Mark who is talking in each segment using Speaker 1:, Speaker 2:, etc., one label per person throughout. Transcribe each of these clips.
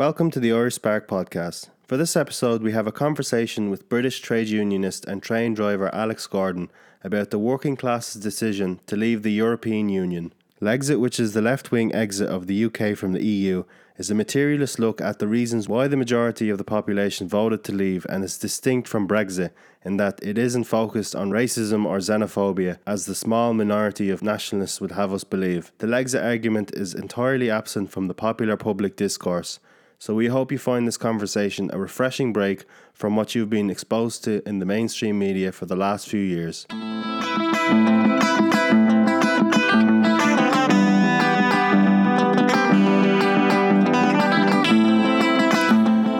Speaker 1: Welcome to the Irish Spark podcast. For this episode, we have a conversation with British trade unionist and train driver Alex Gordon about the working class's decision to leave the European Union. Lexit, which is the left wing exit of the UK from the EU, is a materialist look at the reasons why the majority of the population voted to leave and is distinct from Brexit in that it isn't focused on racism or xenophobia, as the small minority of nationalists would have us believe. The Lexit argument is entirely absent from the popular public discourse. So we hope you find this conversation a refreshing break from what you've been exposed to in the mainstream media for the last few years.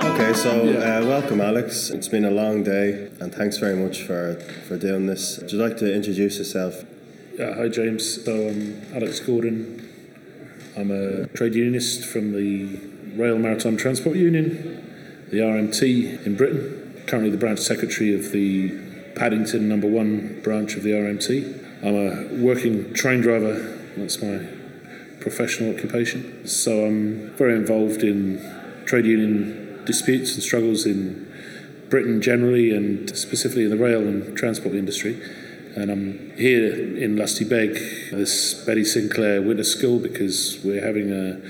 Speaker 1: Okay, so uh, welcome, Alex. It's been a long day, and thanks very much for, for doing this. Would you like to introduce yourself?
Speaker 2: Yeah, hi James. So I'm Alex Gordon. I'm a trade unionist from the Rail Maritime Transport Union, the RMT in Britain. Currently the branch secretary of the Paddington Number One branch of the RMT. I'm a working train driver. That's my professional occupation. So I'm very involved in trade union disputes and struggles in Britain generally and specifically in the rail and transport industry. And I'm here in Lusty Beg, this Betty Sinclair Witness School, because we're having a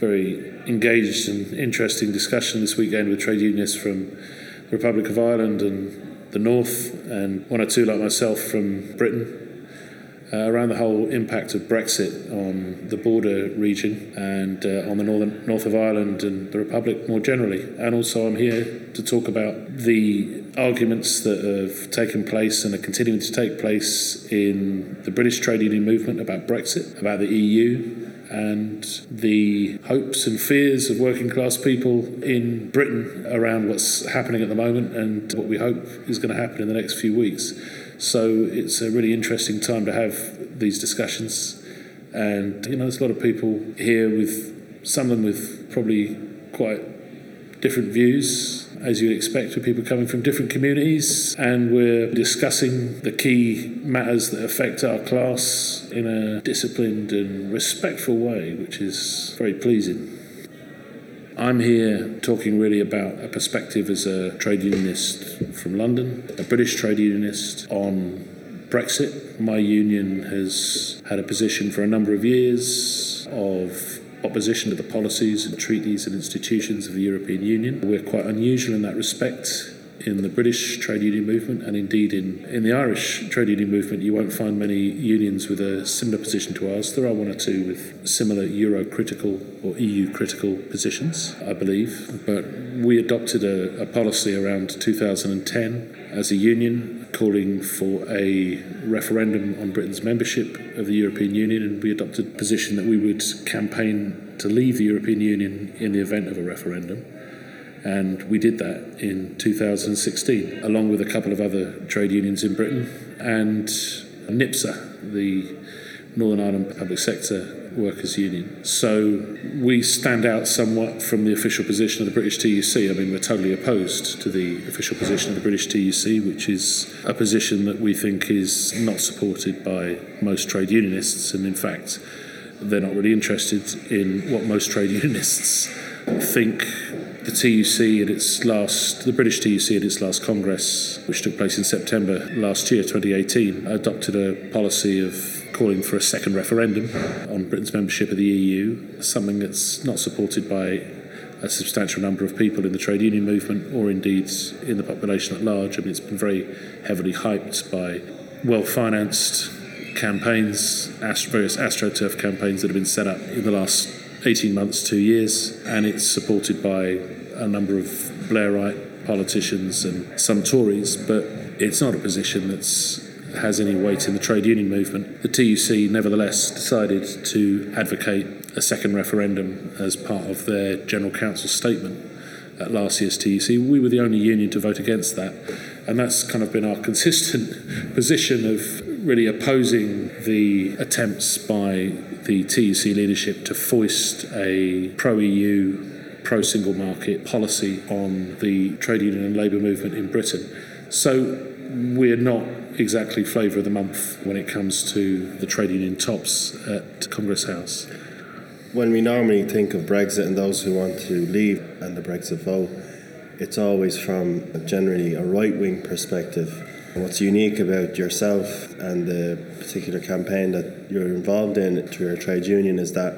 Speaker 2: very engaged and interesting discussion this weekend with trade unionists from the Republic of Ireland and the North, and one or two like myself from Britain, uh, around the whole impact of Brexit on the border region and uh, on the northern north of Ireland and the Republic more generally. And also, I'm here to talk about the arguments that have taken place and are continuing to take place in the British trade union movement about Brexit, about the EU. And the hopes and fears of working class people in Britain around what's happening at the moment and what we hope is going to happen in the next few weeks. So it's a really interesting time to have these discussions. And, you know, there's a lot of people here with some of them with probably quite different views, as you'd expect, with people coming from different communities. And we're discussing the key matters that affect our class in a disciplined and respectful way, which is very pleasing. I'm here talking really about a perspective as a trade unionist from London, a British trade unionist on Brexit. My union has had a position for a number of years of opposition to the policies and treaties and institutions of the European Union. We're quite unusual in that respect in the British trade union movement and indeed in, in the Irish trade union movement, you won't find many unions with a similar position to ours. There are one or two with similar Euro critical or EU critical positions, I believe. But we adopted a, a policy around 2010 as a union calling for a referendum on Britain's membership of the European Union, and we adopted a position that we would campaign to leave the European Union in the event of a referendum. And we did that in 2016, along with a couple of other trade unions in Britain and NIPSA, the Northern Ireland Public Sector Workers Union. So we stand out somewhat from the official position of the British TUC. I mean, we're totally opposed to the official position of the British TUC, which is a position that we think is not supported by most trade unionists, and in fact, they're not really interested in what most trade unionists think the TUC at its last, the British TUC at its last Congress, which took place in September last year, 2018, adopted a policy of calling for a second referendum on Britain's membership of the EU, something that's not supported by a substantial number of people in the trade union movement or indeed in the population at large. I mean, it's been very heavily hyped by well financed campaigns, various AstroTurf campaigns that have been set up in the last 18 months, two years, and it's supported by a number of Blairite politicians and some Tories, but it's not a position that's has any weight in the trade union movement. The TUC nevertheless decided to advocate a second referendum as part of their General Council statement at last year's TUC. We were the only union to vote against that, and that's kind of been our consistent position of really opposing the attempts by the TUC leadership to foist a pro EU pro single market policy on the trade union and labour movement in Britain. So we're not exactly flavour of the month when it comes to the trade union tops at Congress House.
Speaker 1: when we normally think of Brexit and those who want to leave and the Brexit vote, it's always from generally a right wing perspective. What's unique about yourself and the particular campaign that you're involved in through your trade union is that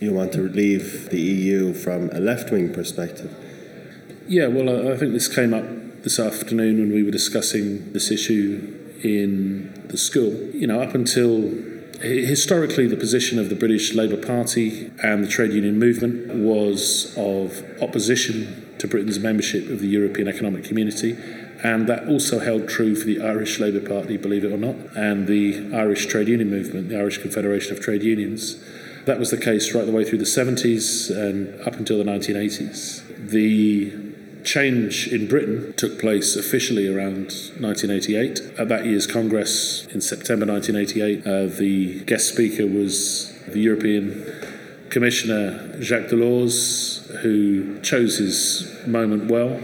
Speaker 1: you want to leave the EU from a left wing perspective.
Speaker 2: Yeah, well, I think this came up this afternoon when we were discussing this issue in the school. You know, up until historically, the position of the British Labour Party and the trade union movement was of opposition to Britain's membership of the European Economic Community. And that also held true for the Irish Labour Party, believe it or not, and the Irish Trade Union Movement, the Irish Confederation of Trade Unions. That was the case right the way through the 70s and up until the 1980s. The change in Britain took place officially around 1988. At that year's Congress in September 1988, uh, the guest speaker was the European Commissioner Jacques Delors, who chose his moment well.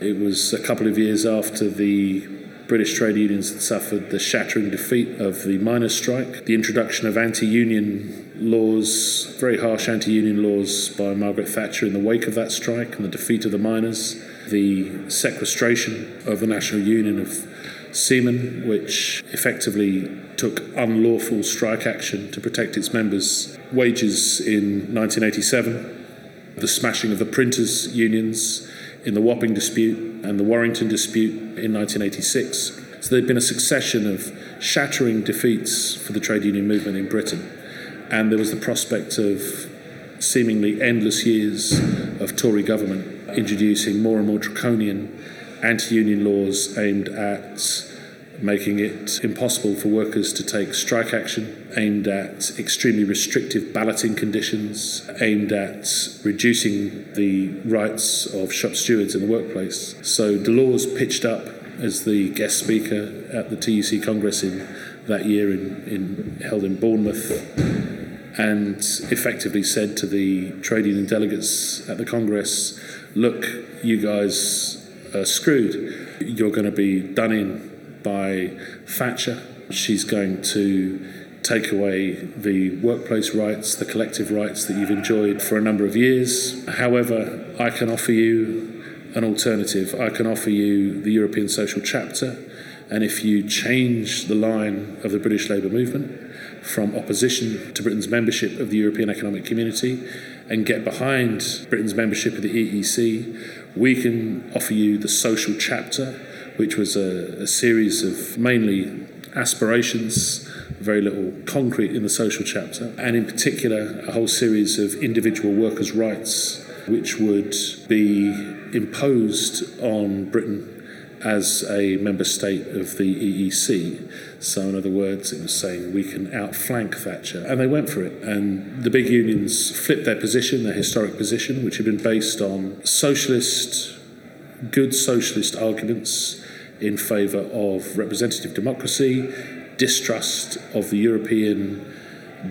Speaker 2: It was a couple of years after the British trade unions had suffered the shattering defeat of the miners' strike, the introduction of anti union laws, very harsh anti union laws by Margaret Thatcher in the wake of that strike and the defeat of the miners, the sequestration of the National Union of Seamen, which effectively took unlawful strike action to protect its members' wages in 1987, the smashing of the printers' unions in the Wapping dispute and the Warrington dispute in 1986. So there'd been a succession of shattering defeats for the trade union movement in Britain and there was the prospect of seemingly endless years of Tory government introducing more and more draconian anti union laws aimed at making it impossible for workers to take strike action, aimed at extremely restrictive balloting conditions, aimed at reducing the rights of shop stewards in the workplace. So Delors pitched up as the guest speaker at the TUC Congress in that year in, in held in Bournemouth and effectively said to the trade union delegates at the Congress, look, you guys are screwed. You're going to be done in by Thatcher. She's going to take away the workplace rights, the collective rights that you've enjoyed for a number of years. However, I can offer you an alternative. I can offer you the European Social Chapter. And if you change the line of the British Labour movement, from opposition to Britain's membership of the European Economic Community and get behind Britain's membership of the EEC, we can offer you the social chapter, which was a, a series of mainly aspirations, very little concrete in the social chapter, and in particular, a whole series of individual workers' rights, which would be imposed on Britain as a member state of the EEC. So, in other words, it was saying we can outflank Thatcher. And they went for it. And the big unions flipped their position, their historic position, which had been based on socialist, good socialist arguments in favour of representative democracy, distrust of the European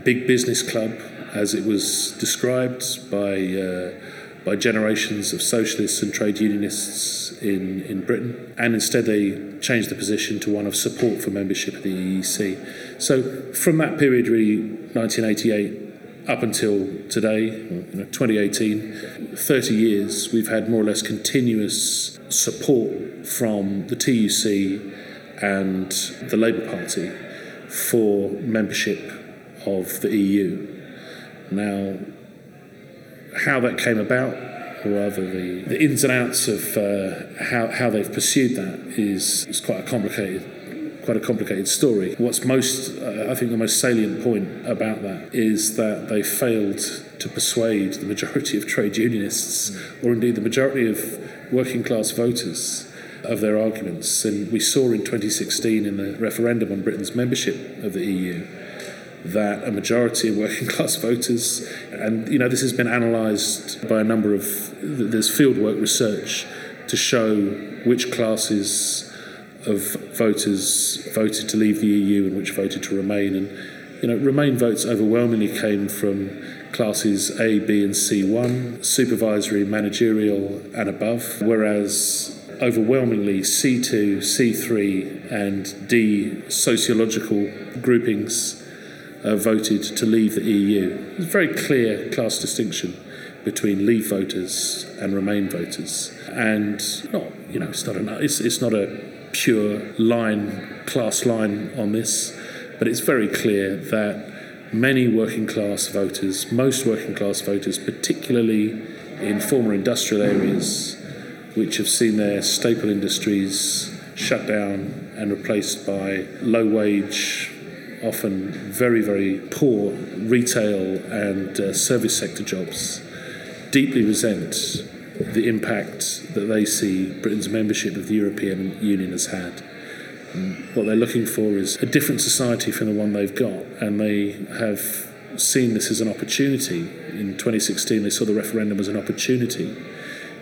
Speaker 2: big business club, as it was described by. Uh, by generations of socialists and trade unionists in, in Britain, and instead they changed the position to one of support for membership of the EEC. So from that period, really, 1988 up until today, you know, 2018, 30 years, we've had more or less continuous support from the TUC and the Labour Party for membership of the EU. Now, how that came about, or rather the, the ins and outs of uh, how, how they've pursued that is, is quite a complicated quite a complicated story. What's most, uh, I think, the most salient point about that is that they failed to persuade the majority of trade unionists, or indeed the majority of working class voters, of their arguments. And we saw in 2016 in the referendum on Britain's membership of the EU that a majority of working class voters, and you know this has been analysed by a number of there's fieldwork research to show which classes of voters voted to leave the EU and which voted to remain, and you know Remain votes overwhelmingly came from classes A, B, and C1, supervisory, managerial, and above, whereas overwhelmingly C2, C3, and D sociological groupings uh, voted to leave the EU. There's a very clear class distinction between Leave voters and Remain voters, and not you know it's not it's, it's not a pure line class line on this, but it's very clear that many working class voters, most working class voters, particularly in former industrial areas, which have seen their staple industries shut down and replaced by low wage, often very, very poor retail and uh, service sector jobs, deeply resent the impact that they see Britain's membership of the European Union has had. What they're looking for is a different society from the one they've got, and they have seen this as an opportunity. In 2016, they saw the referendum as an opportunity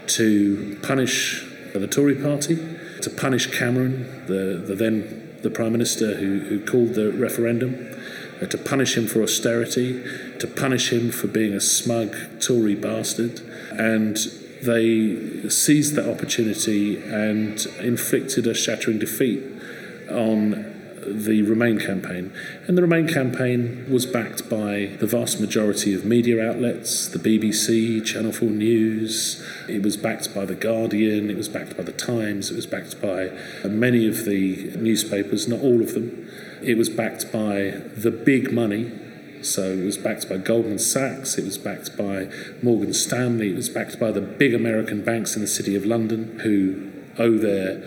Speaker 2: to punish the Tory party, to punish Cameron, the, the then the Prime Minister who, who called the referendum, uh, to punish him for austerity, to punish him for being a smug Tory bastard. And they seized that opportunity and inflicted a shattering defeat on the Remain campaign. And the Remain campaign was backed by the vast majority of media outlets the BBC, Channel 4 News, it was backed by The Guardian, it was backed by The Times, it was backed by many of the newspapers, not all of them. It was backed by the big money. So it was backed by Goldman Sachs, it was backed by Morgan Stanley, it was backed by the big American banks in the City of London who owe their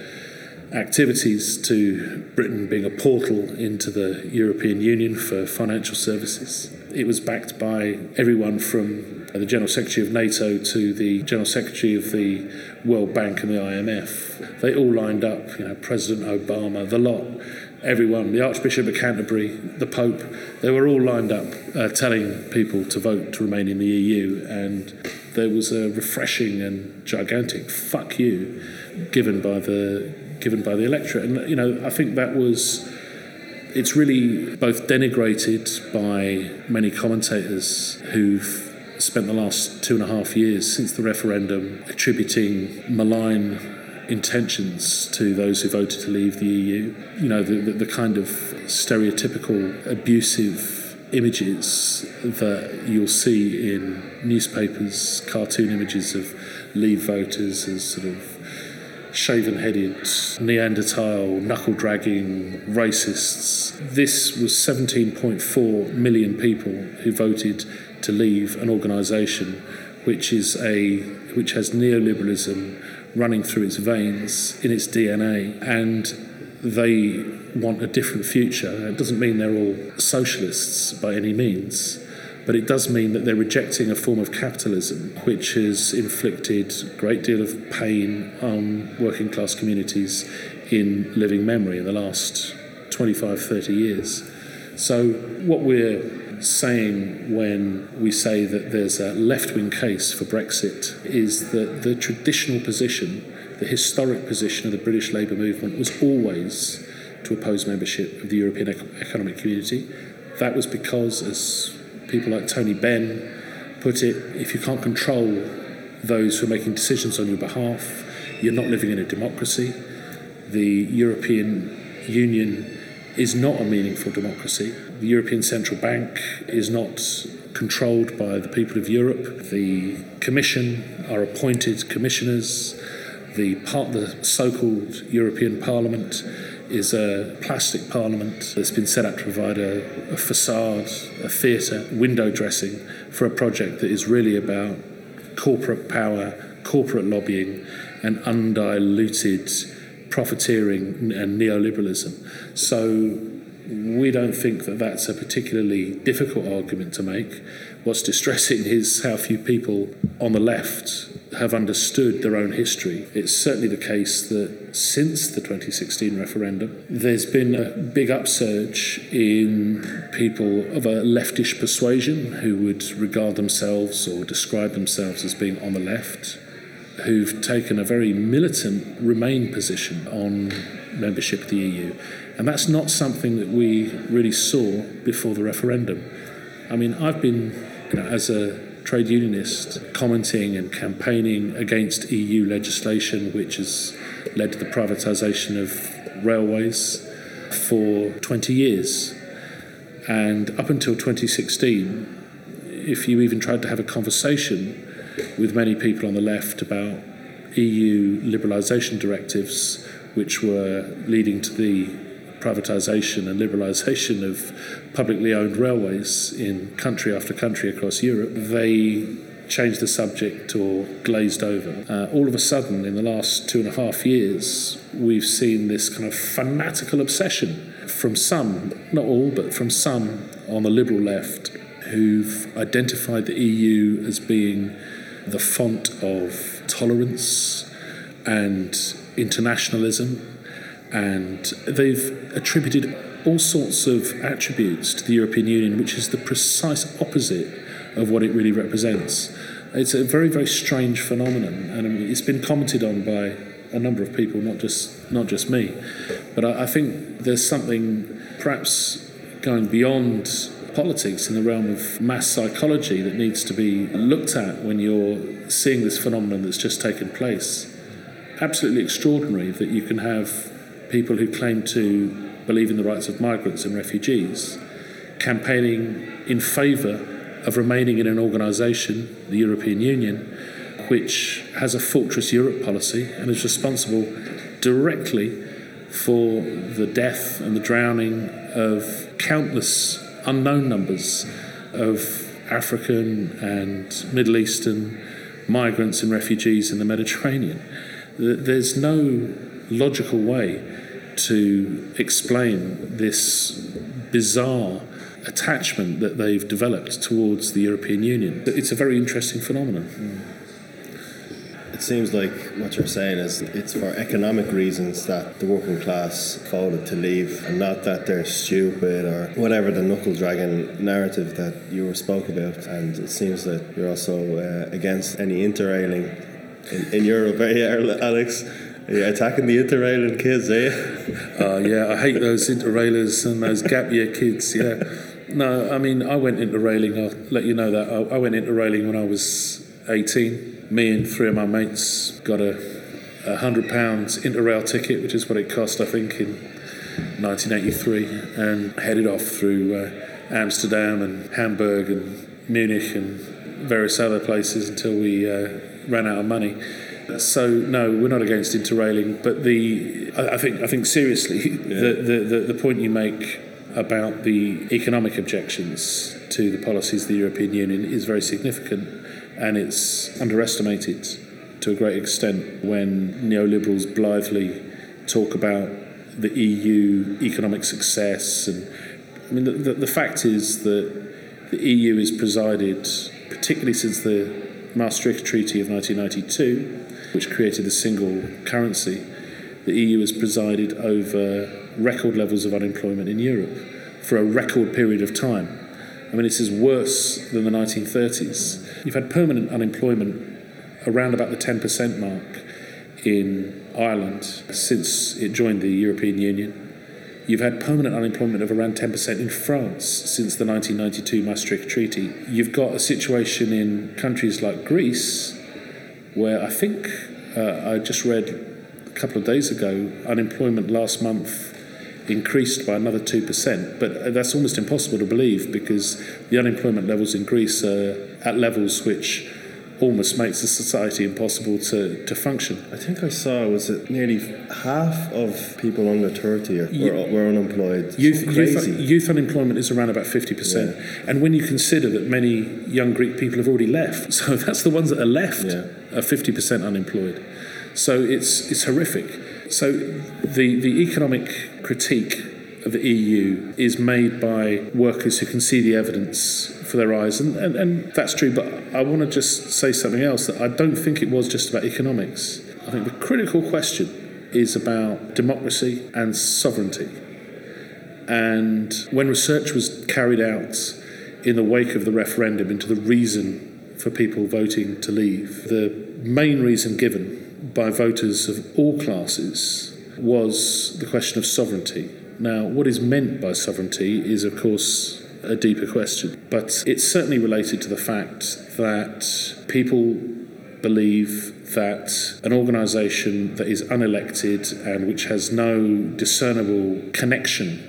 Speaker 2: activities to Britain being a portal into the European Union for financial services. It was backed by everyone from the General Secretary of NATO to the General Secretary of the World Bank and the IMF. They all lined up, you know, President Obama, the lot, everyone, the Archbishop of Canterbury, the Pope, they were all lined up uh, telling people to vote to remain in the EU. And there was a refreshing and gigantic fuck you given by the given by the electorate. And, you know, I think that was. It's really both denigrated by many commentators who've spent the last two and a half years since the referendum attributing malign intentions to those who voted to leave the EU. You know, the, the, the kind of stereotypical abusive images that you'll see in newspapers, cartoon images of leave voters as sort of shaven headed, Neanderthal, knuckle dragging racists. This was 17.4 million people who voted to leave an organisation which is a which has neoliberalism running through its veins in its DNA and they want a different future. It doesn't mean they're all socialists by any means, but it does mean that they're rejecting a form of capitalism which has inflicted a great deal of pain on working class communities in living memory in the last 25, 30 years. So, what we're saying when we say that there's a left wing case for Brexit is that the traditional position, the historic position of the British Labour movement was always to oppose membership of the European Economic Community. That was because, as people like Tony Benn put it, if you can't control those who are making decisions on your behalf, you're not living in a democracy. The European Union is not a meaningful democracy. The European Central Bank is not controlled by the people of Europe. The Commission are appointed commissioners. The, the so-called European Parliament is a plastic parliament that's been set up to provide a, a facade, a theatre, window dressing for a project that is really about corporate power, corporate lobbying, and undiluted profiteering and neoliberalism. So we don't think that that's a particularly difficult argument to make. What's distressing is how few people on the left have understood their own history. It's certainly the case that since the 2016 referendum, there's been a big upsurge in people of a leftish persuasion who would regard themselves or describe themselves as being on the left, who've taken a very militant Remain position on membership of the EU. And that's not something that we really saw before the referendum. I mean, I've been, as a trade unionist commenting and campaigning against EU legislation which has led to the privatisation of railways for 20 years. And up until 2016, if you even tried to have a conversation with many people on the left about EU liberalisation directives, which were leading to the privatisation and liberalisation of publicly owned railways in country after country across Europe, they changed the subject or glazed over. Uh, all of a sudden, in the last two and a half years, we've seen this kind of fanatical obsession from some, not all, but from some on the liberal left who've identified the EU as being the font of tolerance and internationalism, and they've attributed all sorts of attributes to the European Union, which is the precise opposite of what it really represents. It's a very, very strange phenomenon, and it's been commented on by a number of people, not just not just me. But I, I think there's something perhaps going beyond politics in the realm of mass psychology that needs to be looked at when you're seeing this phenomenon that's just taken place. Absolutely extraordinary that you can have people who claim to believe in the rights of migrants and refugees campaigning in favour of remaining in an organisation, the European Union, which has a Fortress Europe policy and is responsible directly for the death and the drowning of countless unknown numbers of African and Middle Eastern migrants and refugees in the Mediterranean. There's no logical way to explain this bizarre attachment that they've developed towards the European Union. It's a very interesting phenomenon. Mm
Speaker 1: it seems like what you're saying is it's for economic reasons that the working class voted to leave, and not that they're stupid or whatever the knuckle dragging narrative that you were spoke about. And it seems that you're also uh, against any interrailing in, in Europe, eh, Alex? You're attacking the interrailing kids, eh?
Speaker 2: Uh, yeah, I hate those interrailers and those gap year kids. Yeah. No, I mean, I went interrailing. I'll let you know that I, I went interrailing when I was 18 me and three of my mates got a, a hundred pounds interrail ticket, which is what it cost, I think, in 1983, and headed off through uh, Amsterdam and Hamburg and Munich and various other places until we uh, ran out of money. So no, we're not against interrailing, but the I, I think I think seriously yeah. the, the, the, the point you make about the economic objections to the policies of the European Union is very significant and it's underestimated to a great extent when neoliberals blithely talk about the EU economic success. And I mean, the, the, the fact is that the EU is presided, particularly since the Maastricht Treaty of 1992, which created a single currency, the EU has presided over record levels of unemployment in Europe for a record period of time. I mean, this is worse than the 1930s. You've had permanent unemployment around about the 10% mark in Ireland since it joined the European Union. You've had permanent unemployment of around 10% in France since the 1992 Maastricht Treaty. You've got a situation in countries like Greece where I think uh, I just read a couple of days ago unemployment last month increased by another 2%. But that's almost impossible to believe because the unemployment levels in Greece are at levels which almost makes the society impossible to, to function.
Speaker 1: I think I saw was it nearly half of people under 30 were, were unemployed.
Speaker 2: Youth, youth, youth, unemployment is around about 50%. Yeah. And when you consider that many young Greek people have already left, so that's the ones that are left yeah. are 50% unemployed. So it's, it's horrific. So the, the economic critique of the EU is made by workers who can see the evidence for their eyes, and, and, and that's true. But I want to just say something else that I don't think it was just about economics. I think the critical question is about democracy and sovereignty. And when research was carried out in the wake of the referendum into the reason for people voting to leave, the main reason given by voters of all classes was the question of sovereignty. Now, what is meant by sovereignty is, of course, a deeper question, but it's certainly related to the fact that people believe that an organisation that is unelected and which has no discernible connection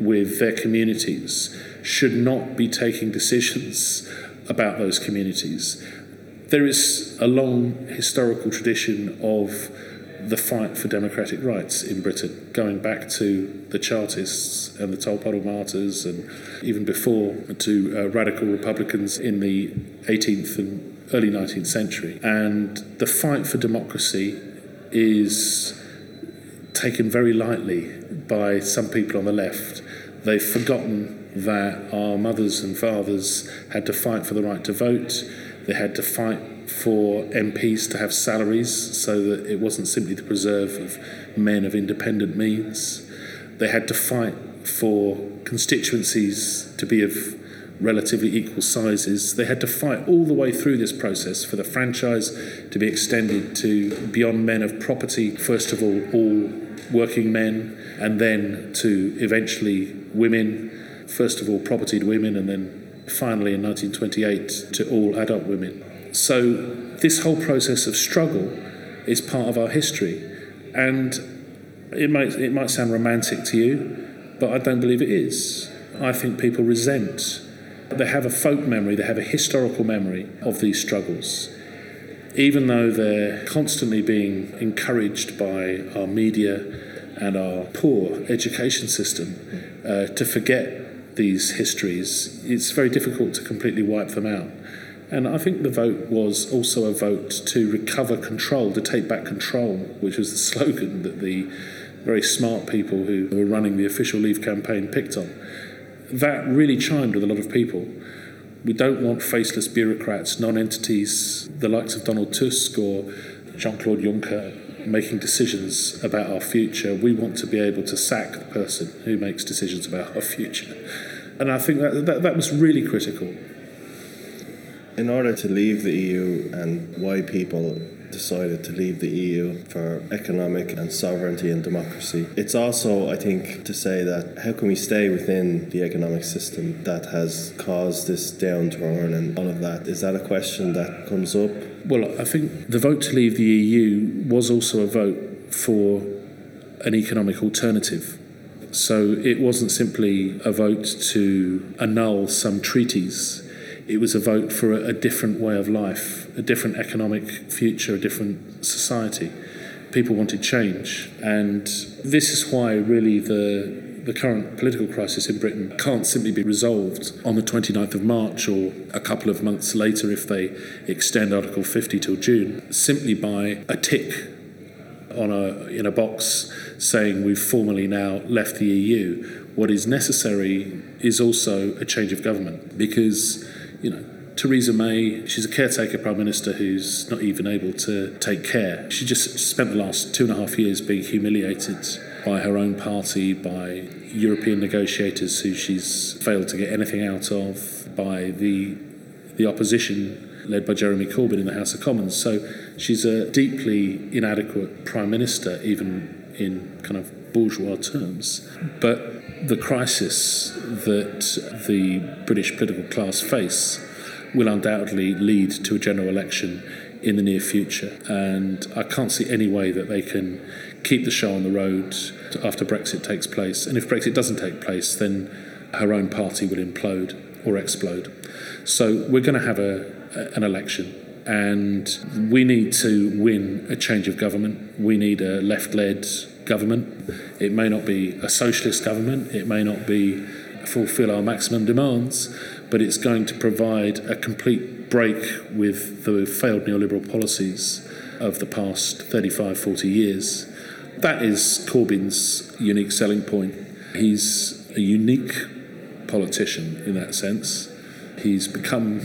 Speaker 2: with their communities should not be taking decisions about those communities. There is a long historical tradition of the fight for democratic rights in Britain, going back to the Chartists and the Tolpuddle martyrs, and even before to uh, radical Republicans in the 18th and early 19th century. And the fight for democracy is taken very lightly by some people on the left. They've forgotten that our mothers and fathers had to fight for the right to vote, they had to fight for MPs to have salaries so that it wasn't simply the preserve of men of independent means. They had to fight for constituencies to be of relatively equal sizes. They had to fight all the way through this process for the franchise to be extended to beyond men of property, first of all, all working men, and then to eventually women, first of all, propertied women, and then finally in 1928 to all adult women. So, this whole process of struggle is part of our history. And it might, it might sound romantic to you, but I don't believe it is. I think people resent. They have a folk memory, they have a historical memory of these struggles. Even though they're constantly being encouraged by our media and our poor education system uh, to forget these histories, it's very difficult to completely wipe them out. And I think the vote was also a vote to recover control, to take back control, which was the slogan that the very smart people who were running the official Leave campaign picked on. That really chimed with a lot of people. We don't want faceless bureaucrats, non entities, the likes of Donald Tusk or Jean Claude Juncker making decisions about our future. We want to be able to sack the person who makes decisions about our future. And I think that, that, that was really critical
Speaker 1: in order to leave the EU and why people decided to leave the EU for economic and sovereignty and democracy. It's also, I think, to say that how can we stay within the economic system that has caused this downturn and all of that? Is that a question that comes up?
Speaker 2: Well, I think the vote to leave the EU was also a vote for an economic alternative. So it wasn't simply a vote to annul some treaties it was a vote for a, a different way of life, a different economic future, a different society. People wanted change, and this is why really the the current political crisis in Britain can't simply be resolved on the 29th of March or a couple of months later if they extend Article 50 till June, simply by a tick on a, in a box saying we've formally now left the EU. What is necessary is also a change of government because you know, Theresa May, she's a caretaker prime minister who's not even able to take care. She just spent the last two and a half years being humiliated by her own party, by European negotiators who she's failed to get anything out of, by the the opposition led by Jeremy Corbyn in the House of Commons. So she's a deeply inadequate prime minister, even in kind of bourgeois terms. But the crisis that the British political class face will undoubtedly lead to a general election in the near future. And I can't see any way that they can keep the show on the road after Brexit takes place. And if Brexit doesn't take place, then her own party will implode or explode. So we're going to have a, an election. And we need to win a change of government. We need a left led government. It may not be a socialist government, it may not be fulfill our maximum demands, but it's going to provide a complete break with the failed neoliberal policies of the past 35, 40 years. That is Corbyn's unique selling point. He's a unique politician in that sense. He's become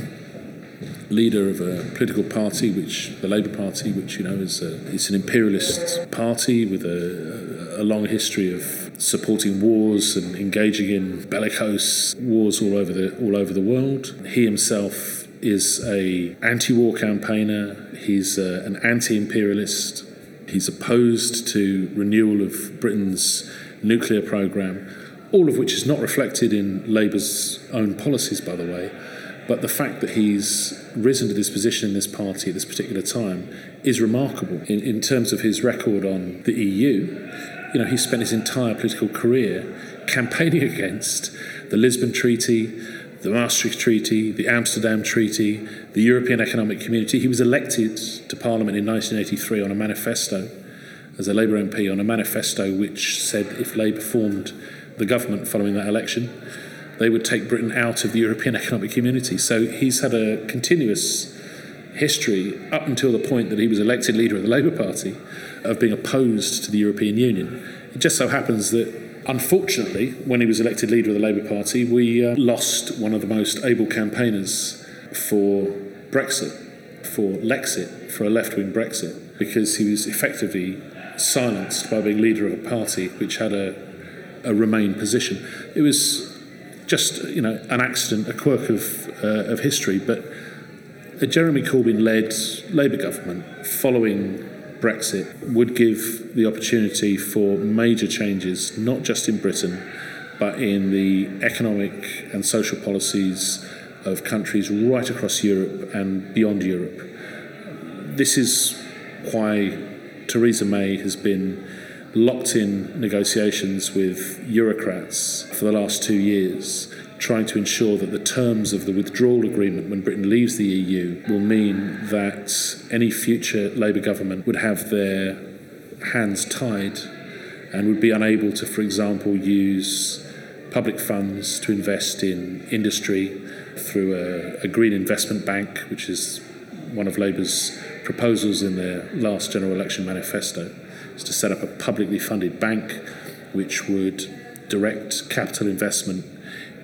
Speaker 2: leader of a political party, which the Labour Party, which you know is a, it's an imperialist party with a, a long history of supporting wars and engaging in bellicose wars all over the all over the world. He himself is a anti-war campaigner. He's a, an anti-imperialist. He's opposed to renewal of Britain's nuclear program, all of which is not reflected in Labour's own policies, by the way. But the fact that he's risen to this position in this party at this particular time is remarkable in, in terms of his record on the EU. you know, he spent his entire political career campaigning against the Lisbon Treaty, the Maastricht Treaty, the Amsterdam Treaty, the European Economic Community. He was elected to Parliament in 1983 on a manifesto, as a Labour MP, on a manifesto which said if Labour formed the government following that election, they would take Britain out of the European Economic Community. So he's had a continuous history up until the point that he was elected leader of the Labour Party of being opposed to the European Union. It just so happens that, unfortunately, when he was elected leader of the Labour Party, we uh, lost one of the most able campaigners for Brexit, for Lexit, for a left wing Brexit, because he was effectively silenced by being leader of a party which had a, a Remain position. It was just you know an accident, a quirk of uh, of history, but a Jeremy Corbyn led Labour government following Brexit would give the opportunity for major changes, not just in Britain, but in the economic and social policies of countries right across Europe and beyond Europe. This is why Theresa May has been locked in negotiations with Eurocrats for the last two years, trying to ensure that the terms of the withdrawal agreement when Britain leaves the EU will mean that any future Labour government would have their hands tied and would be unable to, for example, use public funds to invest in industry through a, a green investment bank, which is one of Labour's proposals in their last general election manifesto is to set up a publicly funded bank which would direct capital investment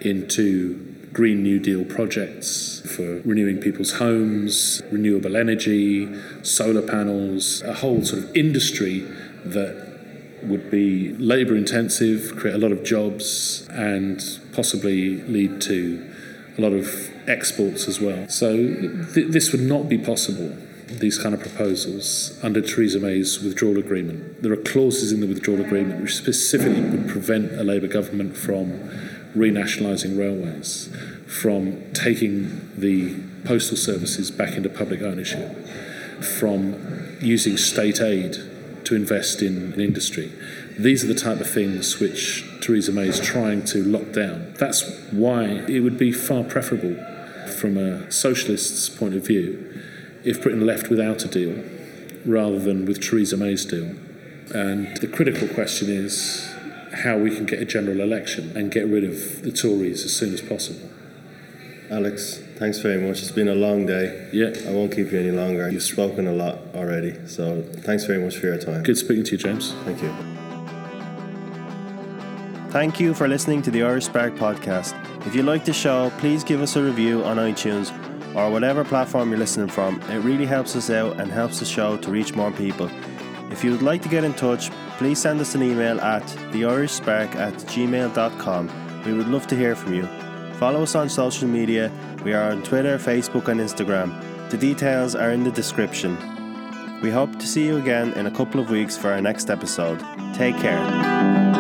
Speaker 2: into Green New Deal projects for renewing people's homes, renewable energy, solar panels, a whole sort of industry that would be labour intensive, create a lot of jobs, and possibly lead to a lot of exports as well. So th- this would not be possible these kind of proposals under Theresa May's withdrawal agreement. There are clauses in the withdrawal agreement which specifically would prevent a Labour government from renationalising railways, from taking the postal services back into public ownership, from using state aid to invest in, in industry. These are the type of things which Theresa May is trying to lock down. That's why it would be far preferable from a socialist's point of view if Britain left without a deal rather than with Theresa May's deal. And the critical question is how we can get a general election and get rid of the Tories as soon as possible.
Speaker 1: Alex, thanks very much. It's been a long day.
Speaker 2: Yeah.
Speaker 1: I won't keep you any longer. You've spoken a lot already. So thanks very much for your time.
Speaker 2: Good speaking to you, James.
Speaker 1: Thank you. Thank you for listening to the Irish Spark podcast. If you like the show, please give us a review on iTunes or whatever platform you're listening from. It really helps us out and helps the show to reach more people. If you would like to get in touch, please send us an email at theirishspark at gmail.com. We would love to hear from you. Follow us on social media. We are on Twitter, Facebook, and Instagram. The details are in the description. We hope to see you again in a couple of weeks for our next episode. Take care.